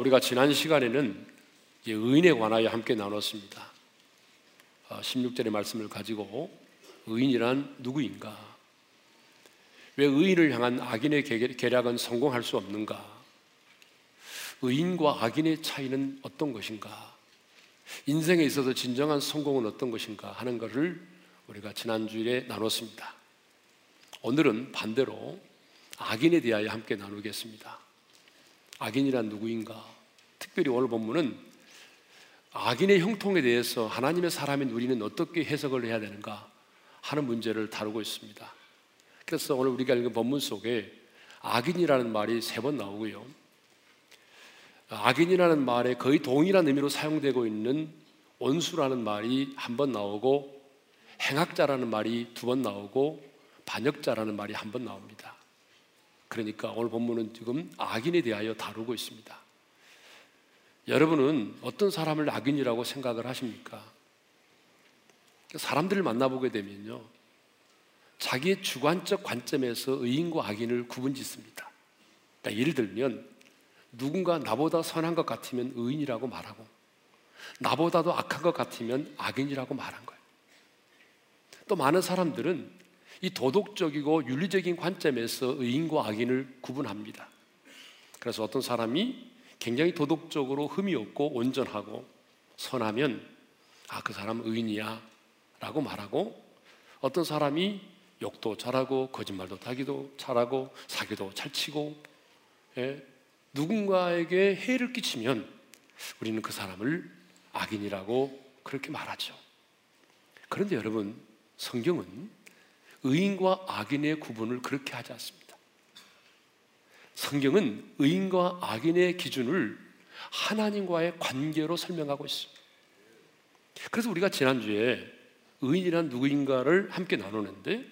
우리가 지난 시간에는 의인에 관하여 함께 나눴습니다. 16절의 아, 말씀을 가지고 의인이란 누구인가? 왜 의인을 향한 악인의 계략은 성공할 수 없는가? 의인과 악인의 차이는 어떤 것인가? 인생에 있어서 진정한 성공은 어떤 것인가 하는 것을 우리가 지난주에 나눴습니다. 오늘은 반대로 악인에 대하여 함께 나누겠습니다. 악인이란 누구인가? 특별히 오늘 본문은 악인의 형통에 대해서 하나님의 사람인 우리는 어떻게 해석을 해야 되는가 하는 문제를 다루고 있습니다. 그래서 오늘 우리가 읽은 본문 속에 악인이라는 말이 세 번 나오고요. 악인이라는 말에 거의 동일한 의미로 사용되고 있는 원수라는 말이 한 번 나오고 행악자라는 말이 두 번 나오고 반역자라는 말이 한 번 나옵니다. 그러니까 오늘 본문은 지금 악인에 대하여 다루고 있습니다. 여러분은 어떤 사람을 악인이라고 생각을 하십니까? 사람들을 만나보게 되면요. 자기의 주관적 관점에서 의인과 악인을 구분 짓습니다. 그러니까 예를 들면 누군가 나보다 선한 것 같으면 의인이라고 말하고 나보다도 악한 것 같으면 악인이라고 말한 거예요. 또 많은 사람들은 이 도덕적이고 윤리적인 관점에서 의인과 악인을 구분합니다. 그래서 어떤 사람이 굉장히 도덕적으로 흠이 없고 온전하고 선하면 아, 그 사람 의인이야 라고 말하고 어떤 사람이 욕도 잘하고 거짓말도 하기도 잘하고 사기도 잘 치고 예, 누군가에게 해를 끼치면 우리는 그 사람을 악인이라고 그렇게 말하죠. 그런데 여러분 성경은 의인과 악인의 구분을 그렇게 하지 않습니다. 성경은 의인과 악인의 기준을 하나님과의 관계로 설명하고 있습니다. 그래서 우리가 지난주에 의인이란 누구인가를 함께 나누는데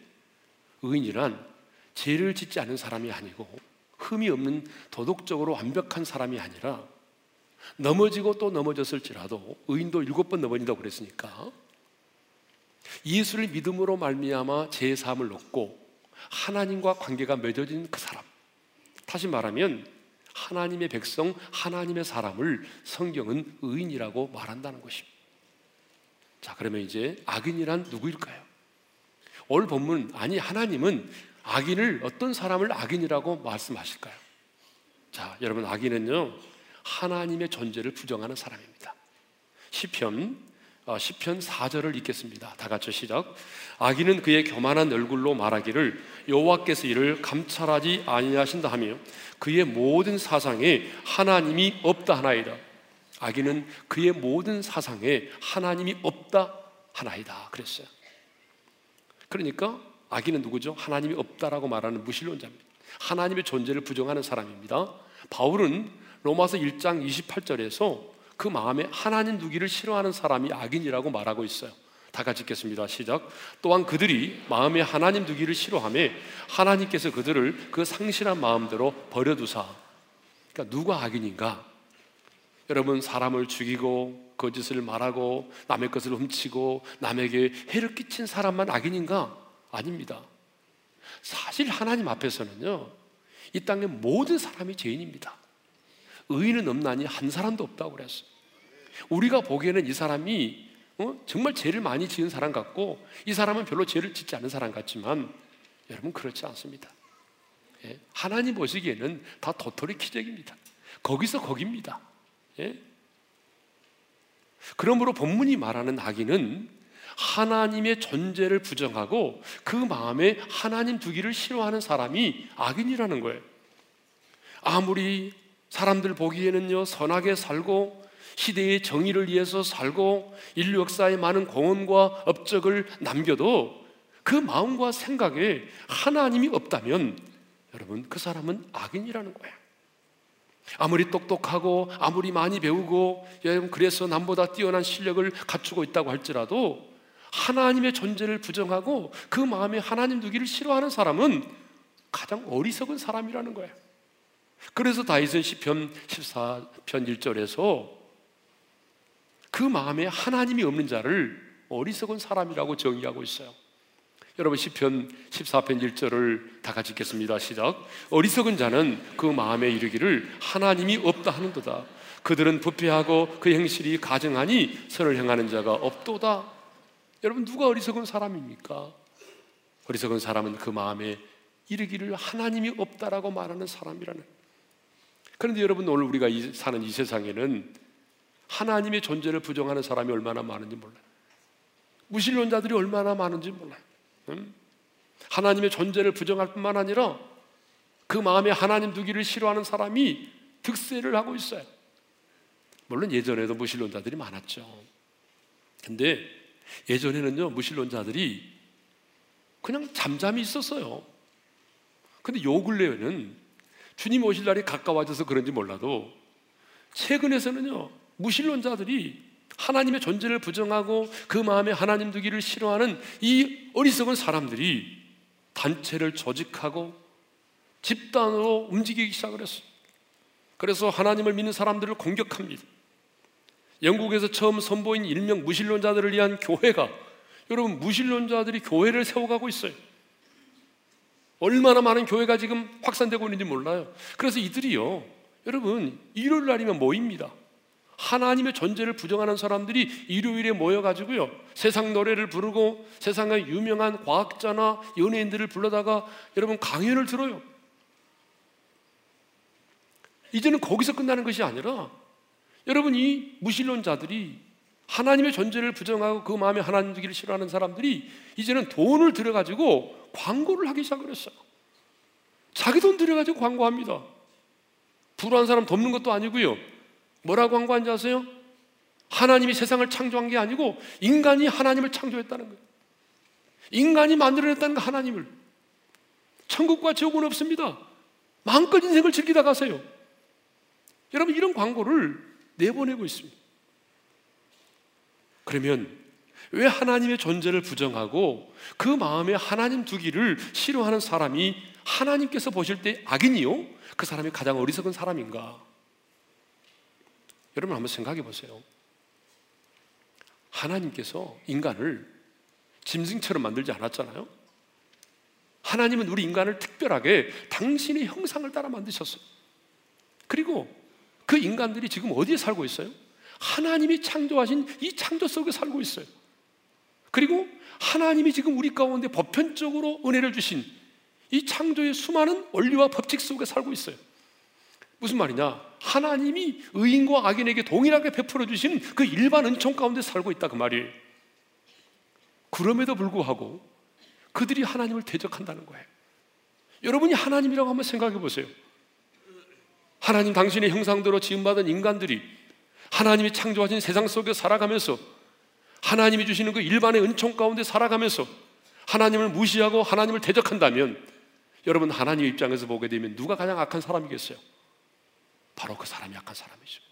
의인이란 죄를 짓지 않은 사람이 아니고 흠이 없는 도덕적으로 완벽한 사람이 아니라 넘어지고 또 넘어졌을지라도 의인도 일곱 번 넘어진다고 그랬으니까 예수를 믿음으로 말미암아 제 삶을 얻고 하나님과 관계가 맺어진 그 사람. 다시 말하면 하나님의 백성, 하나님의 사람을 성경은 의인이라고 말한다는 것입니다. 자, 그러면 이제 악인이란 누구일까요? 오늘 본문 아니 하나님은 악인을 어떤 사람을 악인이라고 말씀하실까요? 자, 여러분 악인은요. 하나님의 존재를 부정하는 사람입니다. 시편 어, 시편 4절을 읽겠습니다. 다 같이 시작. 악인은 그의 교만한 얼굴로 말하기를 여호와께서 이를 감찰하지 아니하신다 하며 그의 모든 사상에 하나님이 없다 하나이다. 악인은 그의 모든 사상에 하나님이 없다 하나이다. 그랬어요. 그러니까 악인은 누구죠? 하나님이 없다라고 말하는 무신론자입니다. 하나님의 존재를 부정하는 사람입니다. 바울은 로마서 1장 28절에서 그 마음에 하나님 두기를 싫어하는 사람이 악인이라고 말하고 있어요. 다 같이 읽겠습니다. 시작. 또한 그들이 마음에 하나님 두기를 싫어함에 하나님께서 그들을 그 상실한 마음대로 버려두사. 그러니까 누가 악인인가? 여러분 사람을 죽이고 거짓을 말하고 남의 것을 훔치고 남에게 해를 끼친 사람만 악인인가? 아닙니다. 사실 하나님 앞에서는요. 이 땅의 모든 사람이 죄인입니다. 의인은 없나니 한 사람도 없다고 그랬어요. 우리가 보기에는 이 사람이 어? 정말 죄를 많이 지은 사람 같고 이 사람은 별로 죄를 짓지 않은 사람 같지만 여러분 그렇지 않습니다. 예? 하나님 보시기에는 다 도토리 키적입니다. 거기서 거깁니다. 예? 그러므로 본문이 말하는 악인은 하나님의 존재를 부정하고 그 마음에 하나님 두기를 싫어하는 사람이 악인이라는 거예요. 아무리 사람들 보기에는요, 선하게 살고 시대의 정의를 위해서 살고 인류 역사에 많은 공헌과 업적을 남겨도 그 마음과 생각에 하나님이 없다면 여러분 그 사람은 악인이라는 거예요. 아무리 똑똑하고 아무리 많이 배우고 여러분 그래서 남보다 뛰어난 실력을 갖추고 있다고 할지라도 하나님의 존재를 부정하고 그 마음에 하나님 두기를 싫어하는 사람은 가장 어리석은 사람이라는 거예요. 그래서 다윗은 시편 14편 1절에서 그 마음에 하나님이 없는 자를 어리석은 사람이라고 정의하고 있어요. 여러분 시편 14편 1절을 다 같이 읽겠습니다. 시작. 어리석은 자는 그 마음에 이르기를 하나님이 없다 하는도다. 그들은 부패하고 그 행실이 가증하니 선을 행하는 자가 없도다. 여러분 누가 어리석은 사람입니까? 어리석은 사람은 그 마음에 이르기를 하나님이 없다라고 말하는 사람이라는. 그런데 여러분 오늘 우리가 사는 이 세상에는 하나님의 존재를 부정하는 사람이 얼마나 많은지 몰라요. 무신론자들이 얼마나 많은지 몰라요. 응? 하나님의 존재를 부정할 뿐만 아니라 그 마음에 하나님 두기를 싫어하는 사람이 득세를 하고 있어요. 물론 예전에도 무신론자들이 많았죠. 근데 예전에는요, 무신론자들이 그냥 잠잠히 있었어요. 근데 요 근래에는 주님 오실 날이 가까워져서 그런지 몰라도 최근에서는요, 무신론자들이 하나님의 존재를 부정하고 그 마음에 하나님 두기를 싫어하는 이 어리석은 사람들이 단체를 조직하고 집단으로 움직이기 시작을 했어요. 그래서 하나님을 믿는 사람들을 공격합니다. 영국에서 처음 선보인 일명 무신론자들을 위한 교회가 여러분 무신론자들이 교회를 세워가고 있어요. 얼마나 많은 교회가 지금 확산되고 있는지 몰라요. 그래서 이들이요, 여러분 일요일 날이면 모입니다. 하나님의 존재를 부정하는 사람들이 일요일에 모여가지고요 세상 노래를 부르고 세상의 유명한 과학자나 연예인들을 불러다가 여러분 강연을 들어요. 이제는 거기서 끝나는 것이 아니라 여러분 이 무신론자들이 하나님의 존재를 부정하고 그 마음에 하나님 되기를 싫어하는 사람들이 이제는 돈을 들여가지고 광고를 하기 시작을 했어요. 자기 돈 들여가지고 광고합니다. 불우한 사람 돕는 것도 아니고요. 뭐라고 광고한지 아세요? 하나님이 세상을 창조한 게 아니고 인간이 하나님을 창조했다는 거예요. 인간이 만들어냈다는 거 하나님을. 천국과 지옥은 없습니다. 마음껏 인생을 즐기다 가세요. 여러분 이런 광고를 내보내고 있습니다. 그러면 왜 하나님의 존재를 부정하고 그 마음에 하나님 두기를 싫어하는 사람이 하나님께서 보실 때 악인이요? 그 사람이 가장 어리석은 사람인가? 여러분 한번 생각해 보세요. 하나님께서 인간을 짐승처럼 만들지 않았잖아요. 하나님은 우리 인간을 특별하게 당신의 형상을 따라 만드셨어요. 그리고 그 인간들이 지금 어디에 살고 있어요? 하나님이 창조하신 이 창조 속에 살고 있어요. 그리고 하나님이 지금 우리 가운데 보편적으로 은혜를 주신 이 창조의 수많은 원리와 법칙 속에 살고 있어요. 무슨 말이냐? 하나님이 의인과 악인에게 동일하게 베풀어 주신 그 일반 은총 가운데 살고 있다 그 말이에요. 그럼에도 불구하고 그들이 하나님을 대적한다는 거예요. 여러분이 하나님이라고 한번 생각해 보세요. 하나님 당신의 형상대로 지음받은 인간들이 하나님이 창조하신 세상 속에 살아가면서 하나님이 주시는 그 일반의 은총 가운데 살아가면서 하나님을 무시하고 하나님을 대적한다면 여러분 하나님의 입장에서 보게 되면 누가 가장 악한 사람이겠어요? 바로 그 사람이 악한 사람이죠.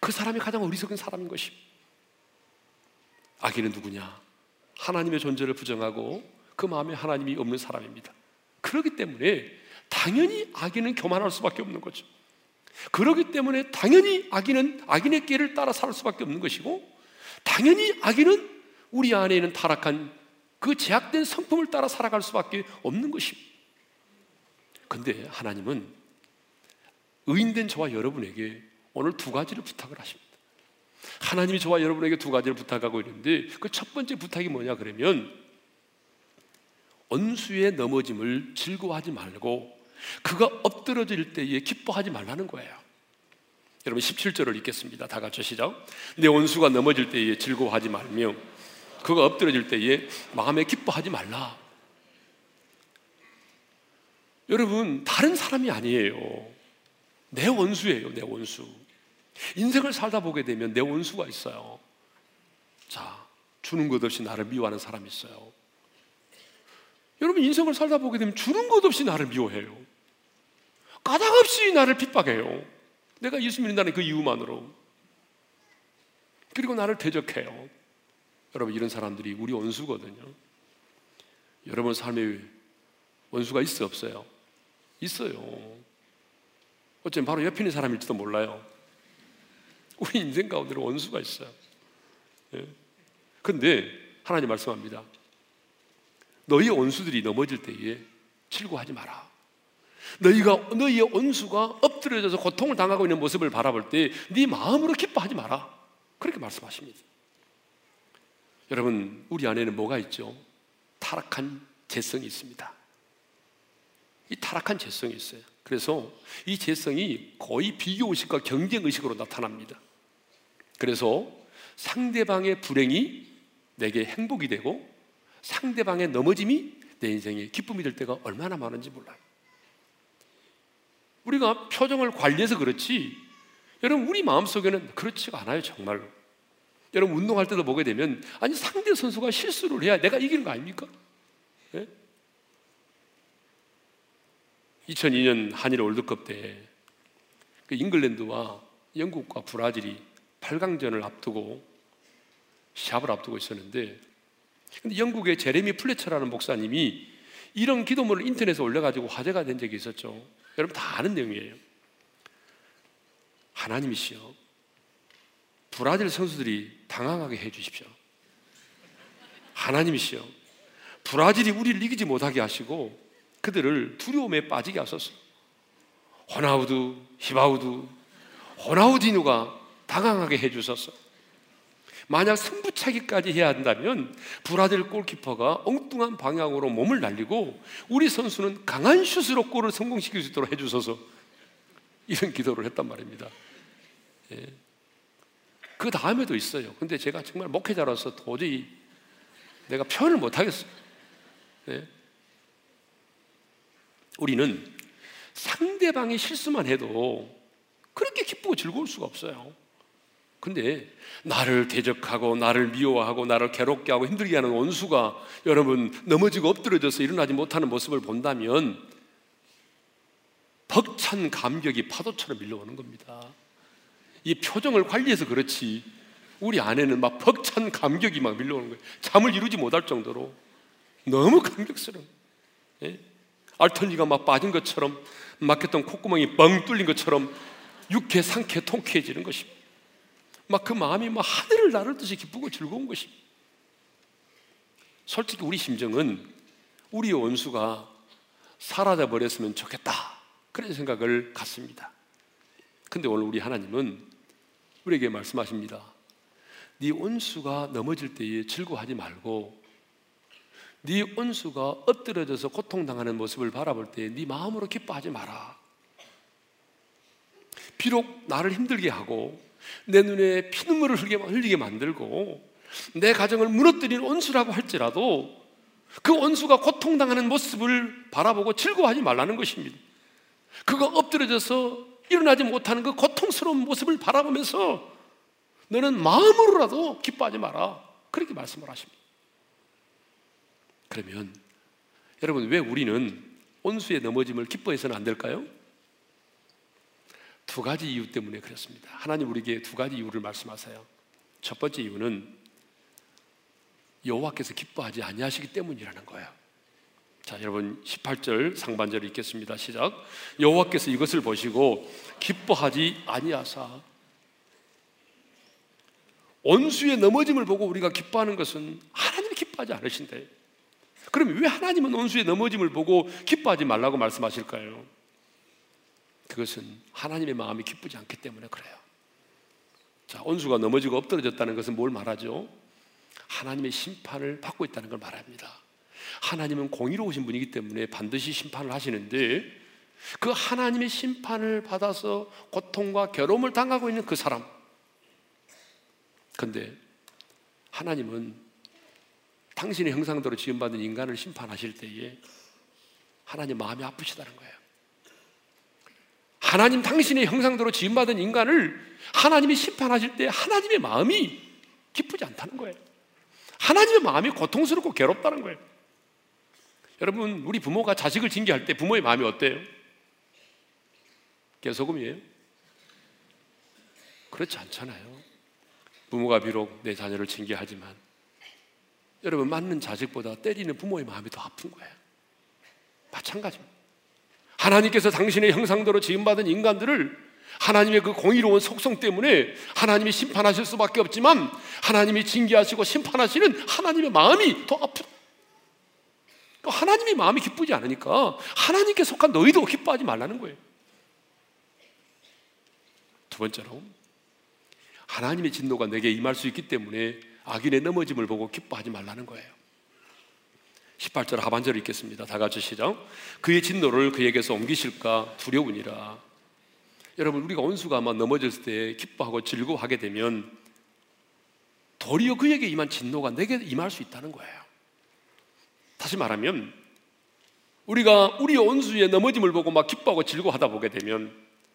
그 사람이 가장 어리석은 사람인 것입니다. 악인은 누구냐? 하나님의 존재를 부정하고 그 마음에 하나님이 없는 사람입니다. 그렇기 때문에 당연히 악인은 교만할 수밖에 없는 거죠. 그렇기 때문에 당연히 악인은 악인의 길을 따라 살 수밖에 없는 것이고 당연히 악인은 우리 안에 있는 타락한 그 제약된 성품을 따라 살아갈 수밖에 없는 것입니다. 근데 하나님은 의인된 저와 여러분에게 오늘 두 가지를 부탁을 하십니다. 하나님이 저와 여러분에게 두 가지를 부탁하고 있는데 그 첫 번째 부탁이 뭐냐 그러면 언수의 넘어짐을 즐거워하지 말고 그가 엎드러질 때에 기뻐하지 말라는 거예요. 여러분 17절을 읽겠습니다. 다 같이 시작. 내 원수가 넘어질 때에 즐거워하지 말며 그가 엎드러질 때에 마음에 기뻐하지 말라. 여러분 다른 사람이 아니에요. 내 원수예요. 내 원수. 인생을 살다 보게 되면 내 원수가 있어요. 자, 주는 것 없이 나를 미워하는 사람이 있어요. 여러분 인생을 살다 보게 되면 주는 것 없이 나를 미워해요. 까닭없이 나를 핍박해요. 내가 예수 믿는다는 그 이유만으로. 그리고 나를 대적해요. 여러분, 이런 사람들이 우리 원수거든요. 여러분 삶에 원수가 있어 없어요? 있어요. 어쩌면 바로 옆에 있는 사람일지도 몰라요. 우리 인생 가운데 원수가 있어요. 예. 근데 하나님 말씀합니다. 너희 원수들이 넘어질 때에 질고하지 마라. 너희가 너희의 원수가 엎드 엎드려져서 고통을 당하고 있는 모습을 바라볼 때 네 마음으로 기뻐하지 마라. 그렇게 말씀하십니다. 여러분, 우리 안에는 뭐가 있죠? 타락한 재성이 있습니다. 이 타락한 재성이 있어요. 그래서 이 재성이 거의 비교 의식과 경쟁 의식으로 나타납니다. 그래서 상대방의 불행이 내게 행복이 되고 상대방의 넘어짐이 내 인생의 기쁨이 될 때가 얼마나 많은지 몰라요. 우리가 표정을 관리해서 그렇지 여러분 우리 마음속에는 그렇지가 않아요 정말로 여러분 운동할 때도 보게 되면 아니 상대 선수가 실수를 해야 내가 이기는 거 아닙니까? 네? 2002년 한일 월드컵 때 그 잉글랜드와 영국과 브라질이 8강전을 앞두고 시합을 앞두고 있었는데 근데 영국의 제레미 플래처라는 목사님이 이런 기도문을 인터넷에 올려가지고 화제가 된 적이 있었죠. 여러분 다 아는 내용이에요. 하나님이시여 브라질 선수들이 당황하게 해 주십시오. 하나님이시여 브라질이 우리를 이기지 못하게 하시고 그들을 두려움에 빠지게 하소서. 호나우두, 히바우두, 호나우디누가 당황하게 해 주소서. 만약 승부차기까지 해야 한다면 브라질 골키퍼가 엉뚱한 방향으로 몸을 날리고 우리 선수는 강한 슛으로 골을 성공시킬 수 있도록 해주소서 이런 기도를 했단 말입니다. 예. 그 다음에도 있어요. 근데 제가 정말 목회자로서 도저히 내가 표현을 못하겠어요. 예. 우리는 상대방이 실수만 해도 그렇게 기쁘고 즐거울 수가 없어요. 근데 나를 대적하고 나를 미워하고 나를 괴롭게 하고 힘들게 하는 원수가 여러분 넘어지고 엎드려져서 일어나지 못하는 모습을 본다면 벅찬 감격이 파도처럼 밀려오는 겁니다. 이 표정을 관리해서 그렇지 우리 안에는 막 벅찬 감격이 막 밀려오는 거예요. 잠을 이루지 못할 정도로 너무 감격스러운. 예? 알턴니가 막 빠진 것처럼 막혔던 콧구멍이 뻥 뚫린 것처럼 육회, 상쾌, 통쾌해지는 것입니다. 막 그 마음이 막 하늘을 나를 듯이 기쁘고 즐거운 것입니다. 솔직히 우리 심정은 우리 원수가 사라져 버렸으면 좋겠다. 그런 생각을 갖습니다. 근데 오늘 우리 하나님은 우리에게 말씀하십니다. 네 원수가 넘어질 때에 즐거워하지 말고 네 원수가 엎드려져서 고통당하는 모습을 바라볼 때 네 마음으로 기뻐하지 마라. 비록 나를 힘들게 하고 내 눈에 피눈물을 흘리게 만들고 내 가정을 무너뜨린 원수라고 할지라도 그 원수가 고통당하는 모습을 바라보고 즐거워하지 말라는 것입니다. 그가 엎드려져서 일어나지 못하는 그 고통스러운 모습을 바라보면서 너는 마음으로라도 기뻐하지 마라. 그렇게 말씀을 하십니다. 그러면 여러분 왜 우리는 온수의 넘어짐을 기뻐해서는 안 될까요? 두 가지 이유 때문에 그렇습니다. 하나님 우리에게 두 가지 이유를 말씀하세요. 첫 번째 이유는 여호와께서 기뻐하지 아니하시기 때문이라는 거예요. 자, 여러분 18절 상반절을 읽겠습니다. 시작. 여호와께서 이것을 보시고 기뻐하지 아니하사 온수의 넘어짐을 보고 우리가 기뻐하는 것은 하나님이 기뻐하지 않으신대. 그럼 왜 하나님은 온수의 넘어짐을 보고 기뻐하지 말라고 말씀하실까요? 그것은 하나님의 마음이 기쁘지 않기 때문에 그래요. 자, 온수가 넘어지고 엎드러졌다는 것은 뭘 말하죠? 하나님의 심판을 받고 있다는 걸 말합니다. 하나님은 공의로우신 분이기 때문에 반드시 심판을 하시는데 그 하나님의 심판을 받아서 고통과 괴로움을 당하고 있는 그 사람. 근데 하나님은 당신의 형상대로 지음받은 인간을 심판하실 때에 하나님 마음이 아프시다는 거예요. 하나님 당신의 형상대로 지음받은 인간을 하나님이 심판하실 때 하나님의 마음이 기쁘지 않다는 거예요. 하나님의 마음이 고통스럽고 괴롭다는 거예요. 여러분, 우리 부모가 자식을 징계할 때 부모의 마음이 어때요? 개소금이에요? 그렇지 않잖아요. 부모가 비록 내 자녀를 징계하지만 여러분 맞는 자식보다 때리는 부모의 마음이 더 아픈 거예요. 마찬가지입니다. 하나님께서 당신의 형상대로 지음받은 인간들을 하나님의 그 공의로운 속성 때문에 하나님이 심판하실 수밖에 없지만 하나님이 징계하시고 심판하시는 하나님의 마음이 더 아프. 하나님의 마음이 기쁘지 않으니까 하나님께 속한 너희도 기뻐하지 말라는 거예요. 두 번째로 하나님의 진노가 내게 임할 수 있기 때문에 악인의 넘어짐을 보고 기뻐하지 말라는 거예요. 18절 하반절을 읽겠습니다. 다 같이 시작. 그의 진노를 그에게서 옮기실까 두려우니라. 여러분 우리가 원수가 아마 넘어졌을 때 기뻐하고 즐거워하게 되면 도리어 그에게 임한 진노가 내게 임할 수 있다는 거예요. 다시 말하면 우리가 우리 원수의 넘어짐을 보고 막 기뻐하고 즐거워하다 보게 되면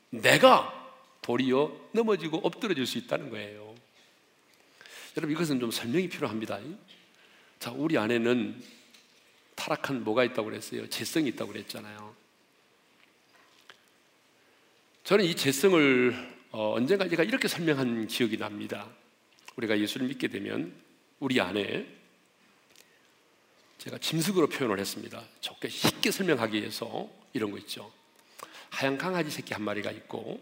내가 도리어 넘어지고 엎드러질 수 있다는 거예요. 여러분 이것은 좀 설명이 필요합니다. 자, 우리 안에는 타락한 뭐가 있다고 그랬어요? 재성이 있다고 그랬잖아요. 저는 이 재성을 어, 언젠가 제가 이렇게 설명한 기억이 납니다. 우리가 예수를 믿게 되면 우리 안에 제가 짐승으로 표현을 했습니다. 좋게 쉽게 설명하기 위해서 이런 거 있죠. 하얀 강아지 새끼 한 마리가 있고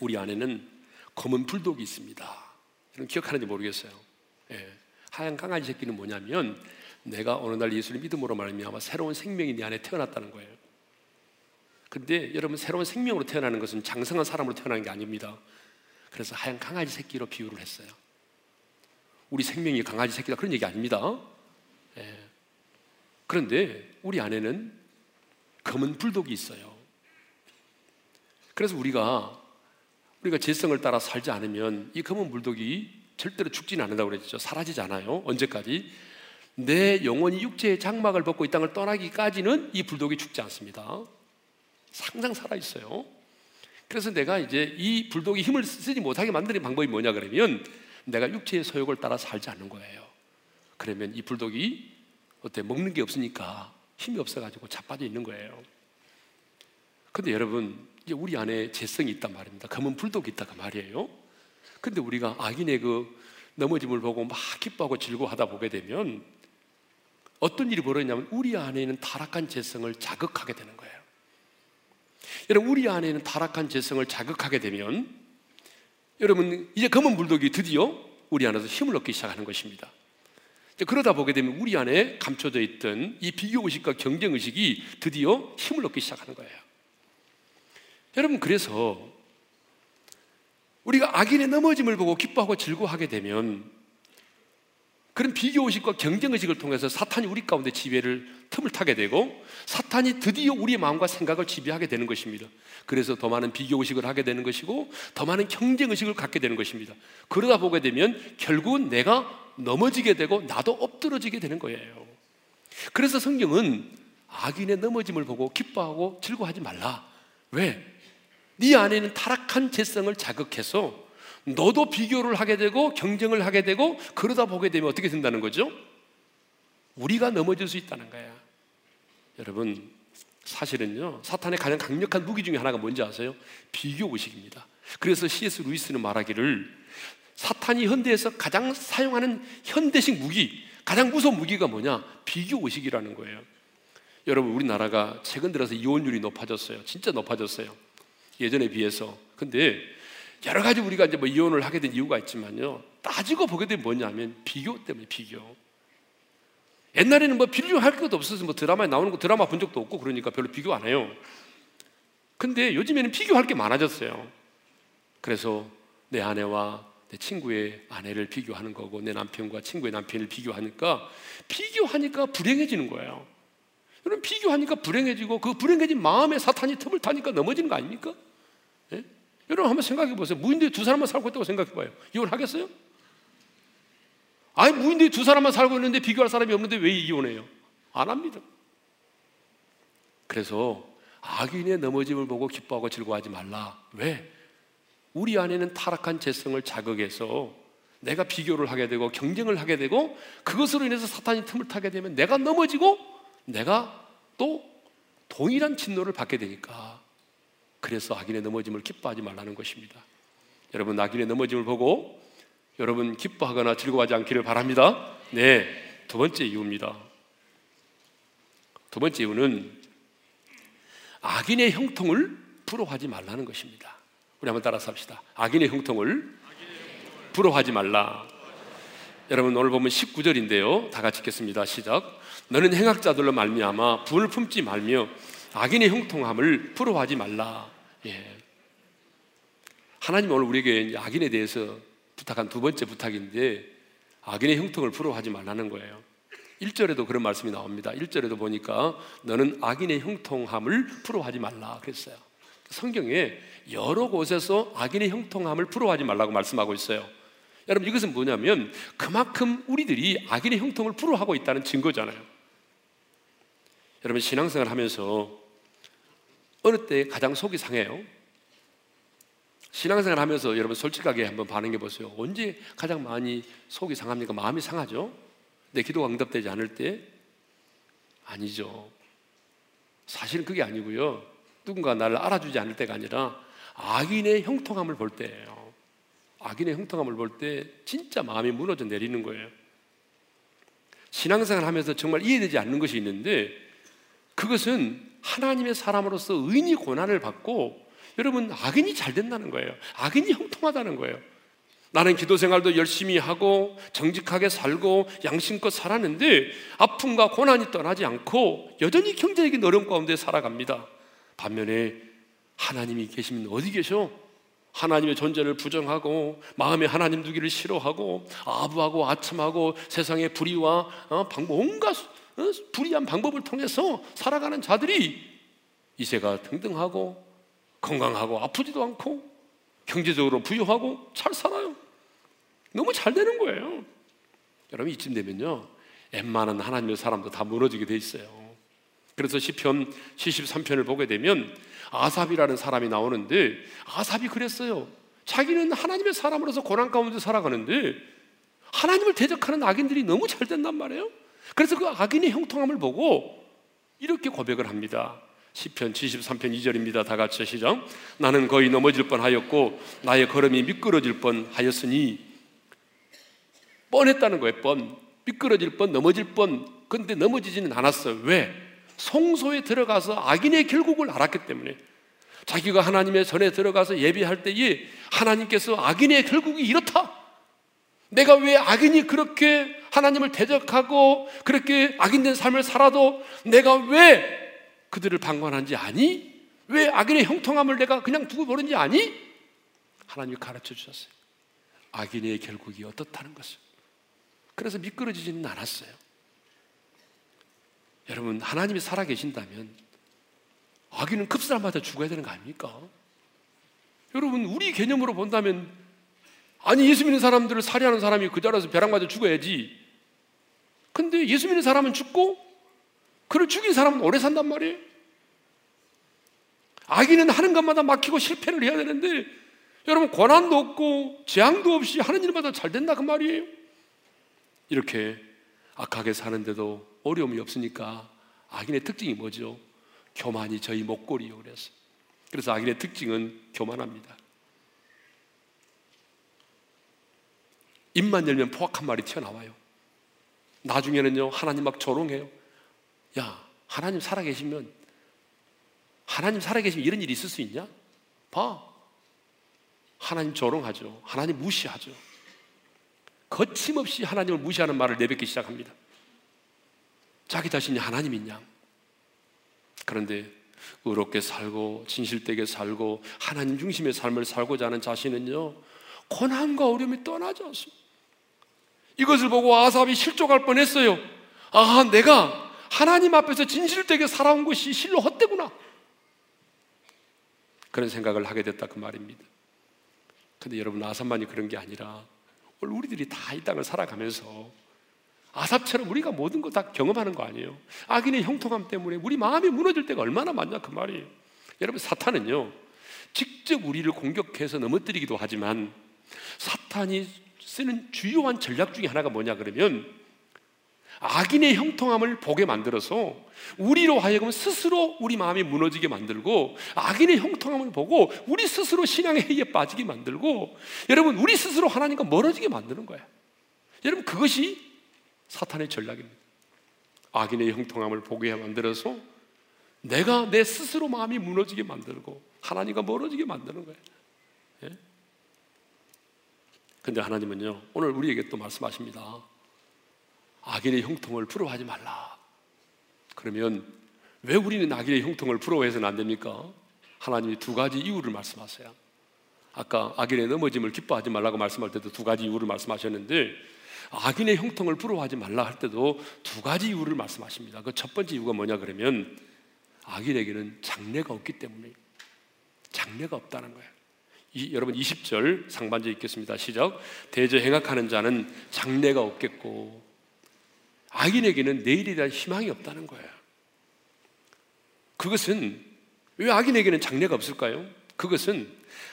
우리 안에는 검은 불독이 있습니다. 여러분 기억하는지 모르겠어요. 예. 하얀 강아지 새끼는 뭐냐면 내가 어느 날 예수를 믿음으로 말미암아 새로운 생명이 내 안에 태어났다는 거예요. 근데 여러분 새로운 생명으로 태어나는 것은 장성한 사람으로 태어나는 게 아닙니다. 그래서 하얀 강아지 새끼로 비유를 했어요. 우리 생명이 강아지 새끼다 그런 얘기 아닙니다. 예. 그런데 우리 안에는 검은 불독이 있어요. 그래서 우리가 우리가 재성을 따라 살지 않으면 이 검은 불독이 절대로 죽지는 않는다고 그랬죠. 사라지지 않아요. 언제까지? 내 영혼이 육체의 장막을 벗고 이 땅을 떠나기까지는 이 불독이 죽지 않습니다. 상상 살아 있어요. 그래서 내가 이제 이 불독이 힘을 쓰지 못하게 만드는 방법이 뭐냐 그러면 내가 육체의 소욕을 따라 살지 않는 거예요. 그러면 이 불독이 어때 먹는 게 없으니까 힘이 없어가지고 자빠져 있는 거예요. 근데 여러분 이제 우리 안에 재성이 있단 말입니다. 검은 불독이 있다가 말이에요. 근데 우리가 악인의 그 넘어짐을 보고 막 기뻐하고 즐거워하다 보게 되면 어떤 일이 벌어지냐면 우리 안에 있는 타락한 재성을 자극하게 되는 거예요. 여러분 우리 안에 있는 타락한 재성을 자극하게 되면 여러분 이제 검은 불독이 드디어 우리 안에서 힘을 얻기 시작하는 것입니다. 그러다 보게 되면 우리 안에 감춰져 있던 이 비교 의식과 경쟁 의식이 드디어 힘을 얻기 시작하는 거예요. 여러분 그래서 우리가 악인의 넘어짐을 보고 기뻐하고 즐거워하게 되면 그런 비교 의식과 경쟁 의식을 통해서 사탄이 우리 가운데 지배를 틈을 타게 되고 사탄이 드디어 우리의 마음과 생각을 지배하게 되는 것입니다. 그래서 더 많은 비교 의식을 하게 되는 것이고 더 많은 경쟁 의식을 갖게 되는 것입니다. 그러다 보게 되면 결국은 내가 넘어지게 되고 나도 엎드러지게 되는 거예요. 그래서 성경은 악인의 넘어짐을 보고 기뻐하고 즐거워하지 말라. 왜? 네 안에는 타락한 재성을 자극해서 너도 비교를 하게 되고 경쟁을 하게 되고 그러다 보게 되면 어떻게 된다는 거죠? 우리가 넘어질 수 있다는 거야. 여러분, 사실은요, 사탄의 가장 강력한 무기 중에 하나가 뭔지 아세요? 비교 의식입니다. 그래서 C.S. 루이스는 말하기를 사탄이 현대에서 가장 사용하는 현대식 무기, 가장 무서운 무기가 뭐냐? 비교 의식이라는 거예요. 여러분, 우리나라가 최근 들어서 이혼율이 높아졌어요. 진짜 높아졌어요. 예전에 비해서. 근데 여러 가지 우리가 이제 뭐 이혼을 하게 된 이유가 있지만요. 따지고 보게 되면 뭐냐면 비교 때문에 비교. 옛날에는 뭐 비교할 것도 없어서 뭐 드라마에 나오는 거 드라마 본 적도 없고 그러니까 별로 비교 안 해요. 근데 요즘에는 비교할 게 많아졌어요. 그래서 내 아내와 내 친구의 아내를 비교하는 거고 내 남편과 친구의 남편을 비교하니까 비교하니까 불행해지는 거예요. 여러분 비교하니까 불행해지고 그 불행해진 마음에 사탄이 틈을 타니까 넘어지는 거 아닙니까? 예? 여러분 한번 생각해 보세요. 무인도에 두 사람만 살고 있다고 생각해 봐요. 이혼하겠어요? 아니 무인도에 두 사람만 살고 있는데 비교할 사람이 없는데 왜 이혼해요? 안 합니다. 그래서 악인의 넘어짐을 보고 기뻐하고 즐거워하지 말라. 왜? 우리 안에는 타락한 재성을 자극해서 내가 비교를 하게 되고 경쟁을 하게 되고 그것으로 인해서 사탄이 틈을 타게 되면 내가 넘어지고 내가 또 동일한 진노를 받게 되니까 그래서 악인의 넘어짐을 기뻐하지 말라는 것입니다. 여러분 악인의 넘어짐을 보고 여러분 기뻐하거나 즐거워하지 않기를 바랍니다. 네, 두 번째 이유입니다. 두 번째 이유는 악인의 형통을 부러워하지 말라는 것입니다. 우리 한번 따라서 합시다. 악인의 형통을 부러워하지 말라. 여러분 오늘 보면 19절인데요. 다 같이 읽겠습니다. 시작. 너는 행악자들로 말미암아 분을 품지 말며 악인의 형통함을 부러워하지 말라. 예. 하나님 오늘 우리에게 악인에 대해서 부탁한 두 번째 부탁인데 악인의 형통을 부러워하지 말라는 거예요. 1절에도 그런 말씀이 나옵니다. 1절에도 보니까 너는 악인의 형통함을 부러워하지 말라 그랬어요. 성경에 여러 곳에서 악인의 형통함을 부러워하지 말라고 말씀하고 있어요. 여러분 이것은 뭐냐면 그만큼 우리들이 악인의 형통을 부러워하고 있다는 증거잖아요. 여러분 신앙생활 하면서 어느 때 가장 속이 상해요? 신앙생활 하면서 여러분 솔직하게 한번 반응해 보세요. 언제 가장 많이 속이 상합니까? 마음이 상하죠? 내 기도가 응답되지 않을 때? 아니죠. 사실은 그게 아니고요. 누군가 나를 알아주지 않을 때가 아니라 악인의 형통함을 볼 때예요. 악인의 형통함을 볼 때 진짜 마음이 무너져 내리는 거예요. 신앙생활 하면서 정말 이해되지 않는 것이 있는데 그것은 하나님의 사람으로서 의인이 고난을 받고 여러분 악인이 잘 된다는 거예요. 악인이 형통하다는 거예요. 나는 기도 생활도 열심히 하고 정직하게 살고 양심껏 살았는데 아픔과 고난이 떠나지 않고 여전히 경제적인 어려움 가운데 살아갑니다. 반면에 하나님이 계시면 어디 계셔? 하나님의 존재를 부정하고 마음에 하나님 두기를 싫어하고 아부하고 아첨하고 세상의 불의와 어, 온갖 어, 불의한 방법을 통해서 살아가는 자들이 이세가 등등하고 건강하고 아프지도 않고 경제적으로 부유하고 잘 살아요. 너무 잘 되는 거예요. 여러분 이쯤 되면요. 웬만한 하나님의 사람도 다 무너지게 돼 있어요. 그래서 시편 73편을 보게 되면 아삽이라는 사람이 나오는데 아삽이 그랬어요. 자기는 하나님의 사람으로서 고난 가운데 살아가는데 하나님을 대적하는 악인들이 너무 잘 된단 말이에요. 그래서 그 악인의 형통함을 보고 이렇게 고백을 합니다. 시편 73편 2절입니다. 다 같이 시작. 나는 거의 넘어질 뻔하였고 나의 걸음이 미끄러질 뻔하였으니 뻔했다는 거예요. 뻔. 미끄러질 뻔, 넘어질 뻔. 근데 넘어지지는 않았어요. 왜? 성소에 들어가서 악인의 결국을 알았기 때문에 자기가 하나님의 전에 들어가서 예배할 때에 하나님께서 악인의 결국이 이렇다. 내가 왜 악인이 그렇게 하나님을 대적하고 그렇게 악인된 삶을 살아도 내가 왜 그들을 방관한지 아니? 왜 악인의 형통함을 내가 그냥 두고 보는지 아니? 하나님이 가르쳐 주셨어요. 악인의 결국이 어떻다는 것을. 그래서 미끄러지지는 않았어요. 여러분, 하나님이 살아계신다면 악인은 급사람마다 죽어야 되는 거 아닙니까? 여러분, 우리 개념으로 본다면 아니, 예수 믿는 사람들을 살해하는 사람이 그 자리에서 벼락 맞아 죽어야지. 근데 예수 믿는 사람은 죽고 그를 죽인 사람은 오래 산단 말이에요. 악인은 하는 것마다 막히고 실패를 해야 되는데 여러분 고난도 없고 재앙도 없이 하는 일마다 잘 된다 그 말이에요. 이렇게 악하게 사는데도 어려움이 없으니까 악인의 특징이 뭐죠? 교만이 저희 목걸이요 그래서 그래서 악인의 특징은 교만합니다. 입만 열면 포악한 말이 튀어나와요. 나중에는요 하나님 막 조롱해요. 야, 하나님 살아계시면, 하나님 살아계시면 이런 일이 있을 수 있냐? 봐. 하나님 조롱하죠. 하나님 무시하죠. 거침없이 하나님을 무시하는 말을 내뱉기 시작합니다. 자기 자신이 하나님인 양. 그런데 의롭게 살고 진실되게 살고 하나님 중심의 삶을 살고자 하는 자신은요 고난과 어려움이 떠나지 않습니다. 이것을 보고 아삽이 실족할 뻔했어요. 아, 내가 하나님 앞에서 진실되게 살아온 것이 실로 헛되구나. 그런 생각을 하게 됐다 그 말입니다. 근데 여러분 아삽만이 그런 게 아니라 오늘 우리들이 다 이 땅을 살아가면서 아삽처럼 우리가 모든 거 다 경험하는 거 아니에요. 악인의 형통함 때문에 우리 마음이 무너질 때가 얼마나 많냐 그 말이에요. 여러분 사탄은요 직접 우리를 공격해서 넘어뜨리기도 하지만 사탄이 쓰는 주요한 전략 중에 하나가 뭐냐 그러면 악인의 형통함을 보게 만들어서 우리로 하여금 스스로 우리 마음이 무너지게 만들고 악인의 형통함을 보고 우리 스스로 신앙의 해에 빠지게 만들고 여러분 우리 스스로 하나님과 멀어지게 만드는 거예요. 여러분 그것이 사탄의 전략입니다. 악인의 형통함을 보게 만들어서 내가 내 스스로 마음이 무너지게 만들고 하나님과 멀어지게 만드는 거예요. 예? 근데 하나님은요, 오늘 우리에게 또 말씀하십니다. 악인의 형통을 부러워하지 말라. 그러면 왜 우리는 악인의 형통을 부러워해서는 안 됩니까? 하나님이 두 가지 이유를 말씀하세요. 아까 악인의 넘어짐을 기뻐하지 말라고 말씀할 때도 두 가지 이유를 말씀하셨는데 악인의 형통을 부러워하지 말라 할 때도 두 가지 이유를 말씀하십니다. 그 첫 번째 이유가 뭐냐 그러면 악인에게는 장래가 없기 때문에 장래가 없다는 거예요. 이, 여러분 20절 상반절 읽겠습니다. 시작. 대저 행악하는 자는 장래가 없겠고 악인에게는 내일에 대한 희망이 없다는 거예요. 그것은 왜 악인에게는 장래가 없을까요? 그것은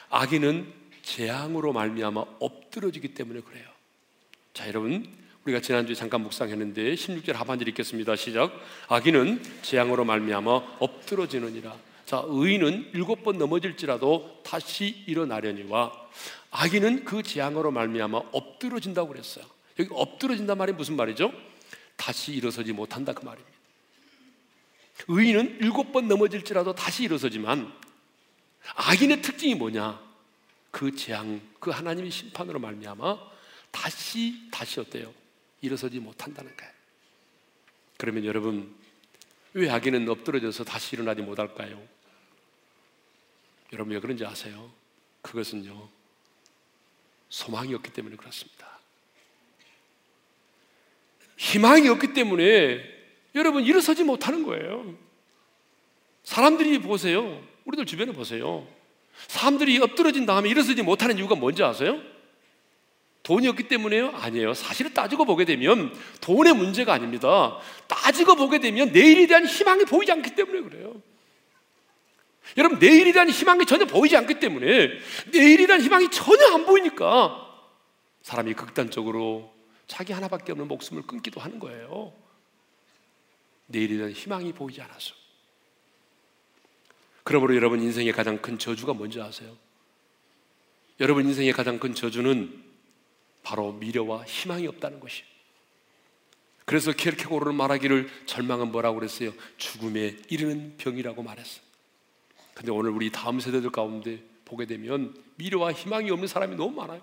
악인은 재앙으로 말미암아 엎드러지기 때문에 그래요. 자, 여러분 우리가 지난주에 잠깐 묵상했는데 16절 하반절 읽겠습니다. 시작. 악인은 재앙으로 말미암아 엎드러지느니라. 자, 의인은 일곱 번 넘어질지라도 다시 일어나려니와 악인은 그 재앙으로 말미암아 엎드러진다고 그랬어요. 여기 엎드러진다 말이 무슨 말이죠? 다시 일어서지 못한다 그 말입니다. 의인은 일곱 번 넘어질지라도 다시 일어서지만 악인의 특징이 뭐냐? 그 재앙, 그 하나님의 심판으로 말미암아 다시 다시 어때요? 일어서지 못한다는 거예요. 그러면 여러분 왜 악인은 엎드러져서 다시 일어나지 못할까요? 여러분 왜 그런지 아세요? 그것은요 소망이 없기 때문에 그렇습니다. 희망이 없기 때문에 여러분 일어서지 못하는 거예요. 사람들이 보세요. 우리들 주변에 보세요. 사람들이 엎드러진 다음에 일어서지 못하는 이유가 뭔지 아세요? 돈이 없기 때문에요? 아니에요. 사실을 따지고 보게 되면 돈의 문제가 아닙니다. 따지고 보게 되면 내일에 대한 희망이 보이지 않기 때문에 그래요. 여러분, 대한 희망이 전혀 보이지 않기 때문에 대한 희망이 전혀 안 보이니까 사람이 극단적으로 자기 하나밖에 없는 목숨을 끊기도 하는 거예요. 대한 희망이 보이지 않아서. 그러므로 여러분 인생의 가장 큰 저주가 뭔지 아세요? 여러분 인생의 가장 큰 저주는 바로 미래와 희망이 없다는 것이. 그래서 케르케고르는 말하기를 절망은 뭐라고 그랬어요? 죽음에 이르는 병이라고 말했어요. 근데 오늘 우리 다음 세대들 가운데 보게 되면 미래와 희망이 없는 사람이 너무 많아요.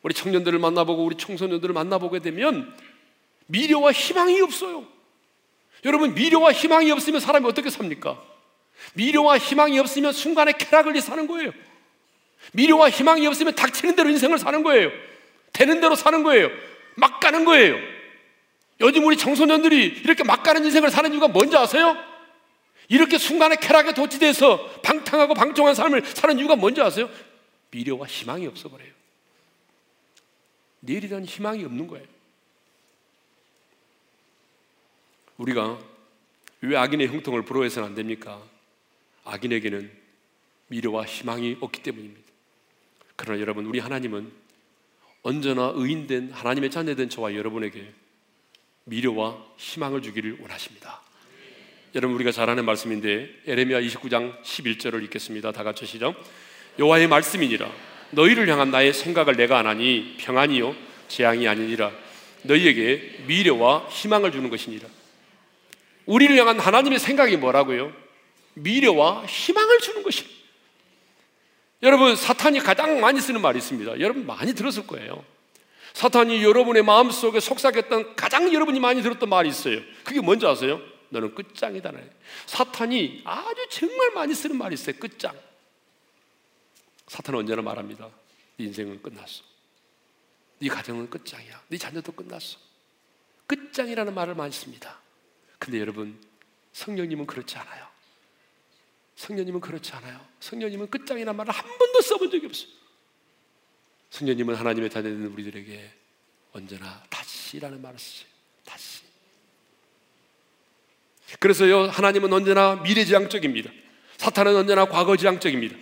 우리 청년들을 만나보고 우리 청소년들을 만나보게 되면 미래와 희망이 없어요. 여러분 미래와 희망이 없으면 사람이 어떻게 삽니까? 미래와 희망이 없으면 순간에 쾌락을 사는 거예요. 미래와 희망이 없으면 닥치는 대로 인생을 사는 거예요. 되는 대로 사는 거예요. 막 가는 거예요. 요즘 우리 청소년들이 이렇게 막 가는 인생을 사는 이유가 뭔지 아세요? 이렇게 순간에 쾌락에 도취돼서 방탕하고 방종한 삶을 사는 이유가 뭔지 아세요? 미래와 희망이 없어버려요. 내일에 대한 희망이 없는 거예요. 우리가 왜 악인의 형통을 부러워해서는 안 됩니까? 악인에게는 미래와 희망이 없기 때문입니다. 그러나 여러분, 우리 하나님은 언제나 의인된 하나님의 자녀된 저와 여러분에게 미래와 희망을 주기를 원하십니다. 여러분 우리가 잘 아는 말씀인데 에레미야 29장 11절을 읽겠습니다. 다 같이 시작. 여호와의 말씀이니라 너희를 향한 나의 생각을 내가 안 하니 평안이요 재앙이 아니니라 너희에게 미래와 희망을 주는 것이니라. 우리를 향한 하나님의 생각이 뭐라고요? 미래와 희망을 주는 것입니다. 여러분, 사탄이 가장 많이 쓰는 말이 있습니다. 여러분 많이 들었을 거예요. 사탄이 여러분의 마음속에 속삭였던 가장 여러분이 많이 들었던 말이 있어요. 그게 뭔지 아세요? 너는 끝장이다. 사탄이 아주 정말 많이 쓰는 말이 있어요. 끝장. 사탄은 언제나 말합니다. 네 인생은 끝났어. 네 가정은 끝장이야. 네 자녀도 끝났어. 끝장이라는 말을 많이 씁니다. 근데 여러분, 성령님은 그렇지 않아요. 성령님은 그렇지 않아요. 성령님은 끝장이라는 말을 한 번도 써본 적이 없어요. 성령님은 하나님의 자녀된 우리들에게 언제나 다시라는 말을 쓰세요. 다시. 그래서요, 하나님은 언제나 미래지향적입니다. 사탄은 언제나 과거지향적입니다.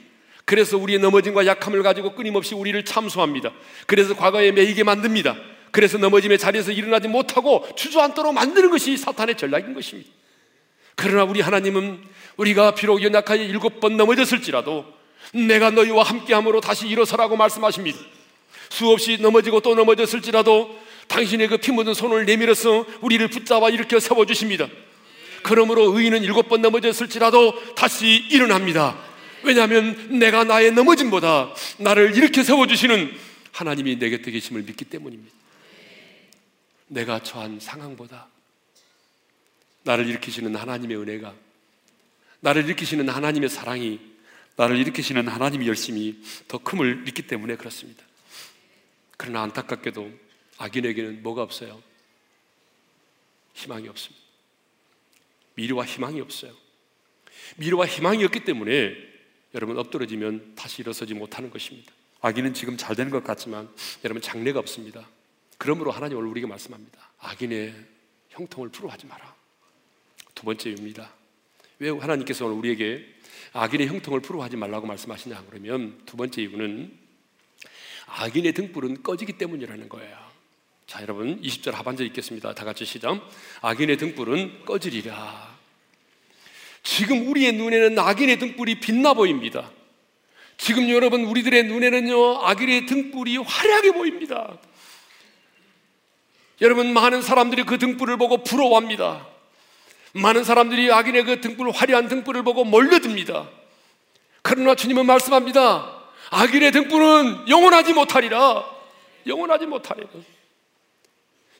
그래서 우리의 넘어짐과 약함을 가지고 끊임없이 우리를 참수합니다. 그래서 과거에 매이게 만듭니다. 그래서 넘어짐의 자리에서 일어나지 못하고 주저앉도록 만드는 것이 사탄의 전략인 것입니다. 그러나 우리 하나님은 우리가 비록 연약하게 일곱 번 넘어졌을지라도 내가 너희와 함께함으로 다시 일어서라고 말씀하십니다. 수없이 넘어지고 또 넘어졌을지라도 당신의 그 피 묻은 손을 내밀어서 우리를 붙잡아 일으켜 세워 주십니다. 그러므로 의인은 일곱 번 넘어졌을지라도 다시 일어납니다. 왜냐하면 내가 나의 넘어짐보다 나를 일으켜 세워 주시는 하나님이 내 곁에 계심을 믿기 때문입니다. 내가 처한 상황보다 나를 일으키시는 하나님의 은혜가 나를 일으키시는 하나님의 사랑이 나를 일으키시는 하나님이 열심히 더 큼을 믿기 때문에 그렇습니다. 그러나 안타깝게도 악인에게는 뭐가 없어요? 희망이 없습니다. 미래와 희망이 없어요. 미래와 희망이 없기 때문에 여러분 엎드러지면 다시 일어서지 못하는 것입니다. 악인은 지금 잘 되는 것 같지만 여러분 장래가 없습니다. 그러므로 하나님 오늘 우리에게 말씀합니다. 악인의 형통을 부러워하지 마라. 두 번째입니다. 왜 하나님께서 오늘 우리에게 악인의 형통을 부러워하지 말라고 말씀하시냐 그러면 두 번째 이유는 악인의 등불은 꺼지기 때문이라는 거예요. 자, 여러분 20절 하반절 읽겠습니다. 다 같이 시작. 악인의 등불은 꺼지리라. 지금 우리의 눈에는 악인의 등불이 빛나 보입니다. 지금 여러분 우리들의 눈에는요 악인의 등불이 화려하게 보입니다. 여러분 많은 사람들이 그 등불을 보고 부러워합니다. 많은 사람들이 악인의 그 등불 화려한 등불을 보고 몰려듭니다. 그러나 주님은 말씀합니다. 악인의 등불은 영원하지 못하리라. 영원하지 못하리라.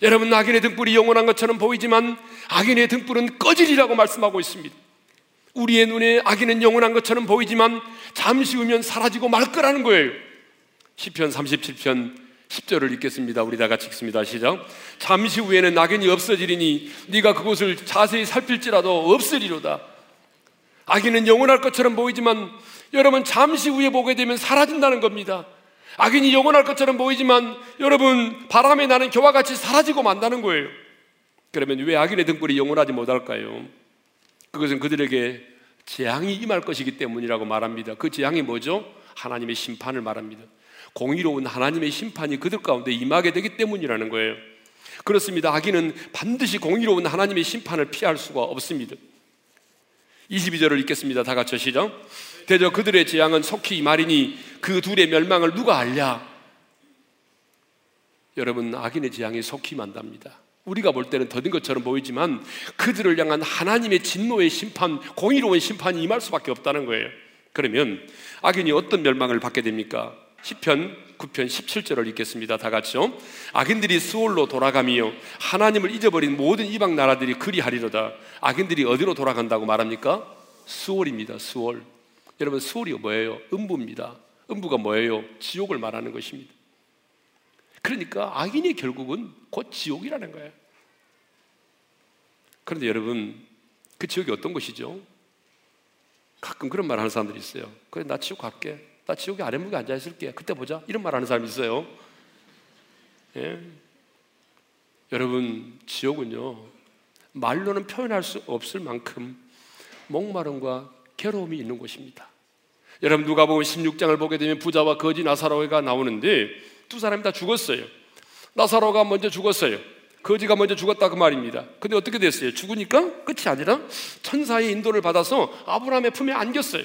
여러분 악인의 등불이 영원한 것처럼 보이지만 악인의 등불은 꺼지리라고 말씀하고 있습니다. 우리의 눈에 악인은 영원한 것처럼 보이지만 잠시 후면 사라지고 말 거라는 거예요. 시편 37편 10절을 읽겠습니다. 우리 다 같이 읽습니다. 시작. 잠시 후에는 악인이 없어지리니 네가 그곳을 자세히 살필지라도 없으리로다. 악인은 영원할 것처럼 보이지만 여러분 잠시 후에 보게 되면 사라진다는 겁니다. 악인이 영원할 것처럼 보이지만 여러분 바람에 나는 겨와 같이 사라지고 만다는 거예요. 그러면 왜 악인의 등불이 영원하지 못할까요? 그것은 그들에게 재앙이 임할 것이기 때문이라고 말합니다. 그 재앙이 뭐죠? 하나님의 심판을 말합니다. 공의로운 하나님의 심판이 그들 가운데 임하게 되기 때문이라는 거예요. 그렇습니다. 악인은 반드시 공의로운 하나님의 심판을 피할 수가 없습니다. 22절을 읽겠습니다. 다 같이 시작. 대저 그들의 재앙은 속히 말이니 그 둘의 멸망을 누가 알랴? 여러분 악인의 재앙이 속히 만답니다. 우리가 볼 때는 더딘 것처럼 보이지만 그들을 향한 하나님의 진노의 심판, 공의로운 심판이 임할 수밖에 없다는 거예요. 그러면 악인이 어떤 멸망을 받게 됩니까? 10편 9편 17절을 읽겠습니다. 다 같이요. 악인들이 수월로 돌아가며 하나님을 잊어버린 모든 이방 나라들이 그리하리로다. 악인들이 어디로 돌아간다고 말합니까? 수월입니다. 수월. 여러분 수월이 뭐예요? 음부입니다. 음부가 뭐예요? 지옥을 말하는 것입니다. 그러니까 악인이 결국은 곧 지옥이라는 거예요. 그런데 여러분 그 지옥이 어떤 것이죠? 가끔 그런 말 하는 사람들이 있어요. 그래 나 지옥 갈게. 나 지옥에 아랫목에 앉아 있을게. 그때 보자. 이런 말 하는 사람이 있어요. 예. 여러분, 지옥은요, 말로는 표현할 수 없을 만큼 목마름과 괴로움이 있는 곳입니다. 여러분, 누가 보면 16장을 보게 되면 부자와 거지 나사로가 나오는데 두 사람이 다 죽었어요. 나사로가 먼저 죽었어요. 거지가 먼저 죽었다 그 말입니다. 근데 어떻게 됐어요? 죽으니까 끝이 아니라 천사의 인도를 받아서 아브라함의 품에 안겼어요.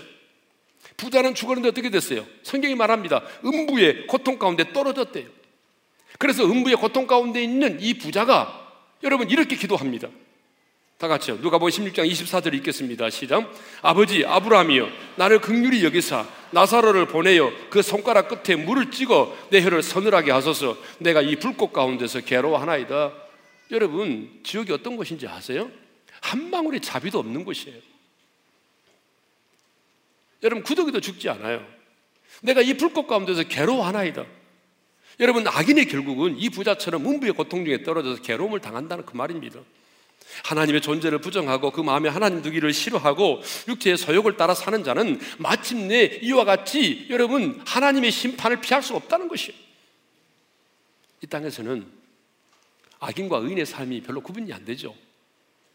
부자는 죽었는데 어떻게 됐어요? 성경이 말합니다. 음부의 고통 가운데 떨어졌대요. 그래서 음부의 고통 가운데 있는 이 부자가 여러분 이렇게 기도합니다. 다 같이요. 누가 보면 16장 24절 읽겠습니다. 시작. 아버지 아브라함이여 나를 극률히 여기사 나사로를 보내어 그 손가락 끝에 물을 찍어 내 혀를 서늘하게 하소서 내가 이 불꽃 가운데서 괴로워하나이다. 여러분 지옥이 어떤 곳인지 아세요? 한 방울의 자비도 없는 곳이에요. 여러분 구더기도 죽지 않아요. 내가 이 불꽃 가운데서 괴로워하나이다. 여러분 악인의 결국은 이 부자처럼 음부의 고통 중에 떨어져서 괴로움을 당한다는 그 말입니다. 하나님의 존재를 부정하고 그 마음에 하나님 두기를 싫어하고 육체의 소욕을 따라 사는 자는 마침내 이와 같이 여러분 하나님의 심판을 피할 수 없다는 것이에요. 이 땅에서는 악인과 의인의 삶이 별로 구분이 안 되죠.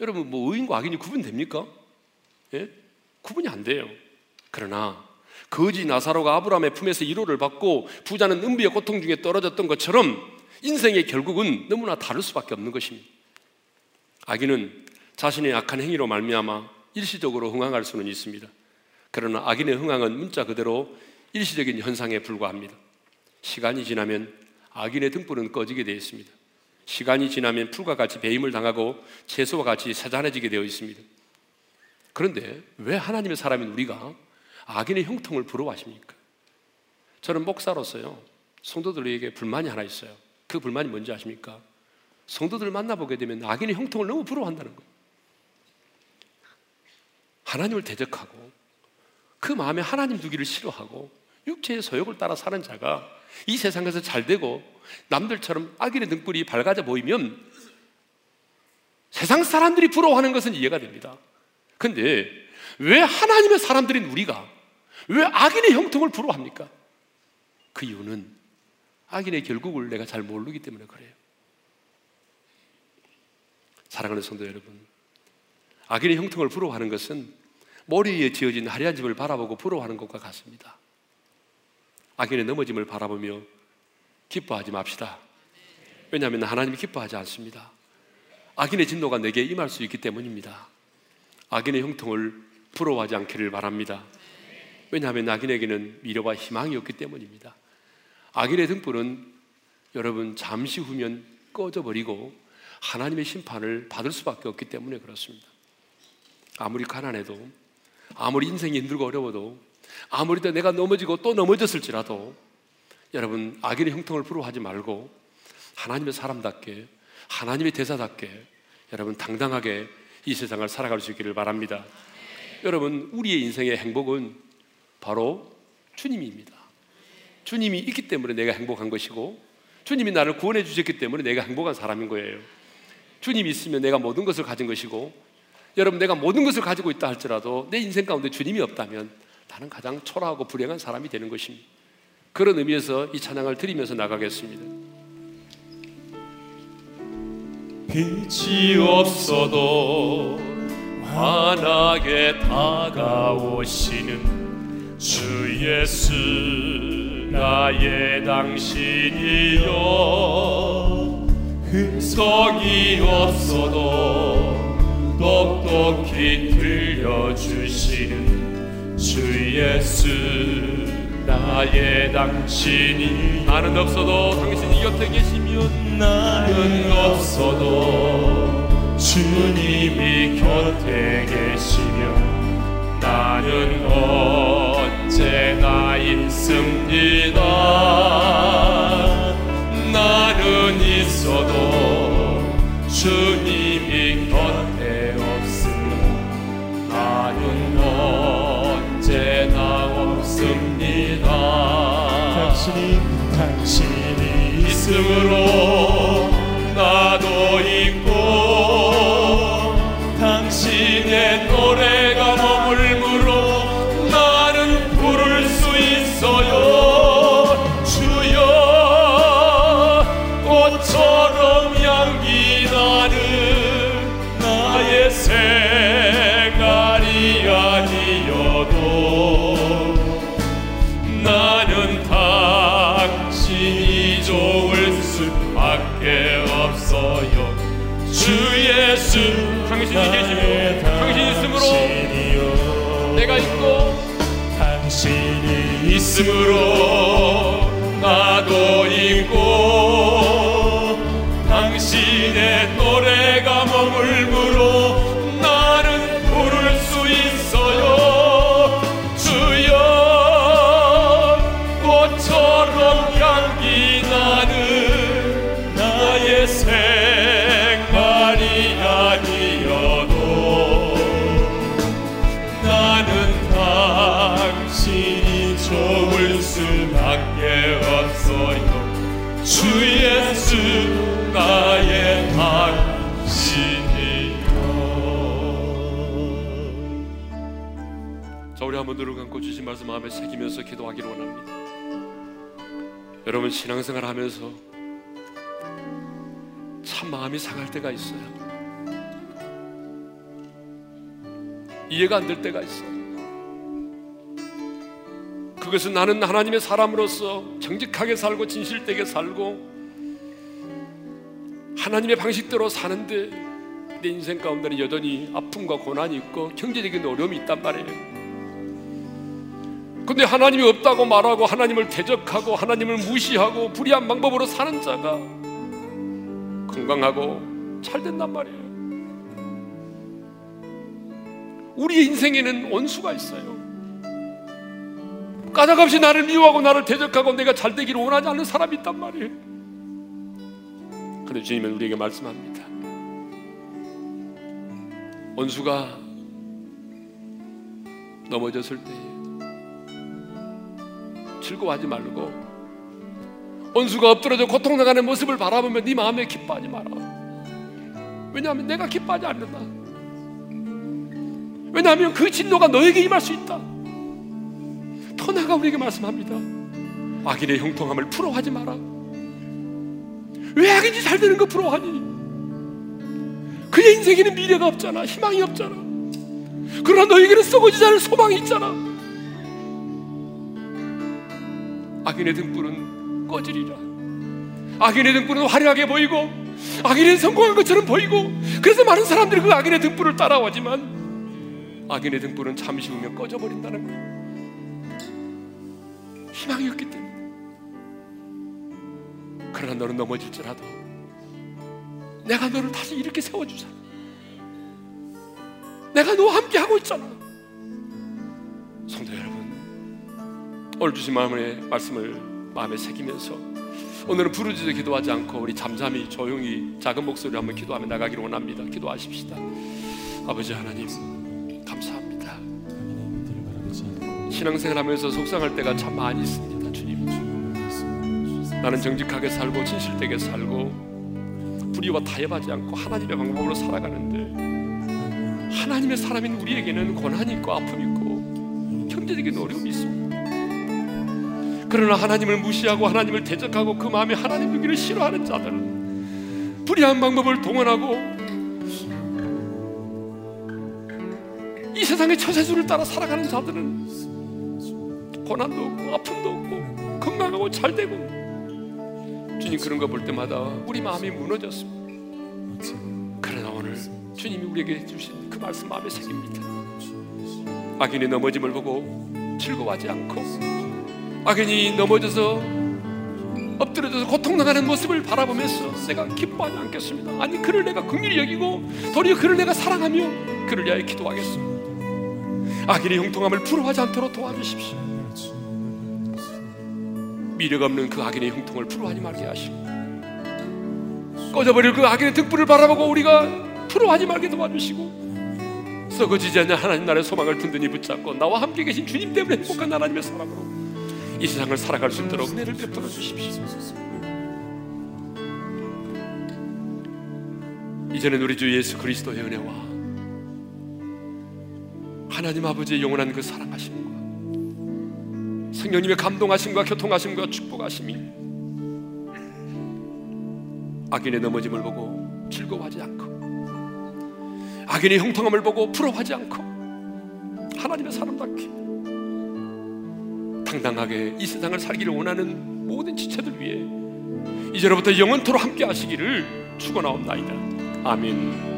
여러분 뭐 의인과 악인이 구분됩니까? 예? 구분이 안 돼요. 그러나 거지 나사로가 아브라함의 품에서 위로를 받고 부자는 은비의 고통 중에 떨어졌던 것처럼 인생의 결국은 너무나 다를 수밖에 없는 것입니다. 악인은 자신의 악한 행위로 말미암아 일시적으로 흥황할 수는 있습니다. 그러나 악인의 흥황은 문자 그대로 일시적인 현상에 불과합니다. 시간이 지나면 악인의 등불은 꺼지게 되어 있습니다. 시간이 지나면 풀과 같이 배임을 당하고 채소와 같이 사잔해지게 되어 있습니다. 그런데 왜 하나님의 사람인 우리가 악인의 형통을 부러워하십니까? 저는 목사로서요, 성도들에게 불만이 하나 있어요. 그 불만이 뭔지 아십니까? 성도들 만나보게 되면 악인의 형통을 너무 부러워한다는 거예요. 하나님을 대적하고 그 마음에 하나님 두기를 싫어하고 육체의 소욕을 따라 사는 자가 이 세상에서 잘 되고 남들처럼 악인의 등불이 밝아져 보이면 세상 사람들이 부러워하는 것은 이해가 됩니다. 근데 왜 하나님의 사람들인 우리가 왜 악인의 형통을 부러워합니까? 그 이유는 악인의 결국을 내가 잘 모르기 때문에 그래요. 사랑하는 성도 여러분, 악인의 형통을 부러워하는 것은 머리 위에 지어진 화려한 집을 바라보고 부러워하는 것과 같습니다. 악인의 넘어짐을 바라보며 기뻐하지 맙시다. 왜냐하면 하나님이 기뻐하지 않습니다. 악인의 진노가 내게 임할 수 있기 때문입니다. 악인의 형통을 부러워하지 않기를 바랍니다. 왜냐하면 악인에게는 미래와 희망이 없기 때문입니다. 악인의 등불은 여러분 잠시 후면 꺼져버리고 하나님의 심판을 받을 수밖에 없기 때문에 그렇습니다. 아무리 가난해도 아무리 인생이 힘들고 어려워도 아무리 내가 넘어지고 또 넘어졌을지라도 여러분 악인의 형통을 부러워하지 말고 하나님의 사람답게 하나님의 대사답게 여러분 당당하게 이 세상을 살아갈 수 있기를 바랍니다. 여러분 우리의 인생의 행복은 바로 주님입니다. 주님이 있기 때문에 내가 행복한 것이고 주님이 나를 구원해 주셨기 때문에 내가 행복한 사람인 거예요. 주님이 있으면 내가 모든 것을 가진 것이고 여러분 내가 모든 것을 가지고 있다 할지라도 내 인생 가운데 주님이 없다면 나는 가장 초라하고 불행한 사람이 되는 것입니다. 그런 의미에서 이 찬양을 드리면서 나가겠습니다. 빛이 없어도 환하게 다가오시는 주 예수 나의 당신이여 흠석이 없어도 똑똑히 들려주시는 주 예수 나의 당신이. 나는 없어도 당신이 곁에 계시면 나는 없어도 주님이 곁에 계시면 나는 언제나 있습니다. 나는 있어도 주님이 곁에 없으면 나는 언제나 없습니다. 당신이 당신이 있음으로 있음으로 말씀 마음에 새기면서 기도하기를 원합니다 여러분 신앙생활 하면서 참 마음이 상할 때가 있어요 이해가 안 될 때가 있어요. 그것은 나는 하나님의 사람으로서 정직하게 살고 진실되게 살고 하나님의 방식대로 사는데 내 인생 가운데는 여전히 아픔과 고난이 있고 경제적인 어려움이 있단 말이에요. 근데 하나님이 없다고 말하고 하나님을 대적하고 하나님을 무시하고 불의한 방법으로 사는 자가 건강하고 잘 된단 말이에요. 우리의 인생에는 원수가 있어요. 까닭없이 나를 미워하고 나를 대적하고 내가 잘 되기를 원하지 않는 사람이 있단 말이에요. 그런데 주님은 우리에게 말씀합니다. 원수가 넘어졌을 때 즐거워하지 말고 원수가 엎드려져 고통당하는 모습을 바라보면 네 마음에 기뻐하지 마라. 왜냐하면 내가 기뻐하지 않는다. 왜냐하면 그 진노가 너에게 임할 수 있다. 더 나가 우리에게 말씀합니다. 악인의 형통함을 부러워하지 마라. 왜 악인이 잘 되는 거 부러워하니? 그의 인생에는 미래가 없잖아. 희망이 없잖아. 그러나 너에게는 썩어지지 않을 소망이 있잖아. 악인의 등불은 꺼지리라. 악인의 등불은 화려하게 보이고 악인의 성공한 것처럼 보이고 그래서 많은 사람들이 그 악인의 등불을 따라오지만 악인의 등불은 잠시 후면 꺼져버린다는 거예요. 희망이 없기 때문에. 그러나 너는 넘어질지라도 내가 너를 다시 이렇게 세워주잖아. 내가 너와 함께 하고 있잖아. 성도 여러분, 오늘 주신 마음의 말씀을 마음에 새기면서 오늘은 부르짖어 기도하지 않고 우리 잠잠히 조용히 작은 목소리로 한번 기도하며 나가기를 원합니다. 기도하십시다. 아버지 하나님, 감사합니다. 신앙생활 하면서 속상할 때가 참 많이 있습니다, 주님. 나는 정직하게 살고 진실되게 살고 불의와 타협하지 않고 하나님의 방법으로 살아가는데 하나님의 사람인 우리에게는 고난이 있고 아픔이 있고 경제적인 어려움이 있습니다. 그러나 하나님을 무시하고 하나님을 대적하고 그 마음에 하나님 두기를 싫어하는 자들은 불의한 방법을 동원하고 이 세상의 처세술을 따라 살아가는 자들은 고난도 없고 아픔도 없고 건강하고 잘 되고 주님 그런 거 볼 때마다 우리 마음이 무너졌습니다. 그러나 오늘 주님이 우리에게 주신 그 말씀 마음에 새깁니다. 악인의 넘어짐을 보고 즐거워하지 않고 악인이 넘어져서 엎드려져서 고통당하는 모습을 바라보면서 내가 기뻐하지 않겠습니다. 아니 그를 내가 긍휼히 여기고 도리어 그를 내가 사랑하며 그를 위하여 기도하겠습니다. 악인의 형통함을 부러워하지 않도록 도와주십시오. 미래가 없는 그 악인의 형통을 부러워하지 말게 하시고 꺼져버릴 그 악인의 등불을 바라보고 우리가 부러워하지 말게 도와주시고 썩어지지 않는 하나님 나라의 소망을 든든히 붙잡고 나와 함께 계신 주님 때문에 행복한 하나님의 사람으로 이 세상을 살아갈 수 있도록 은혜를 베풀어 주십시오. 이제는 우리 주 예수 그리스도의 은혜와 하나님 아버지의 영원한 그 사랑하심과 성령님의 감동하심과 교통하심과 축복하심이 악인의 넘어짐을 보고 즐거워하지 않고 악인의 형통함을 보고 부러워하지 않고 하나님의 사람답게 당당하게 이 세상을 살기를 원하는 모든 지체들 위해 이제로부터 영원토록 함께 하시기를 축원하옵나이다. 아멘.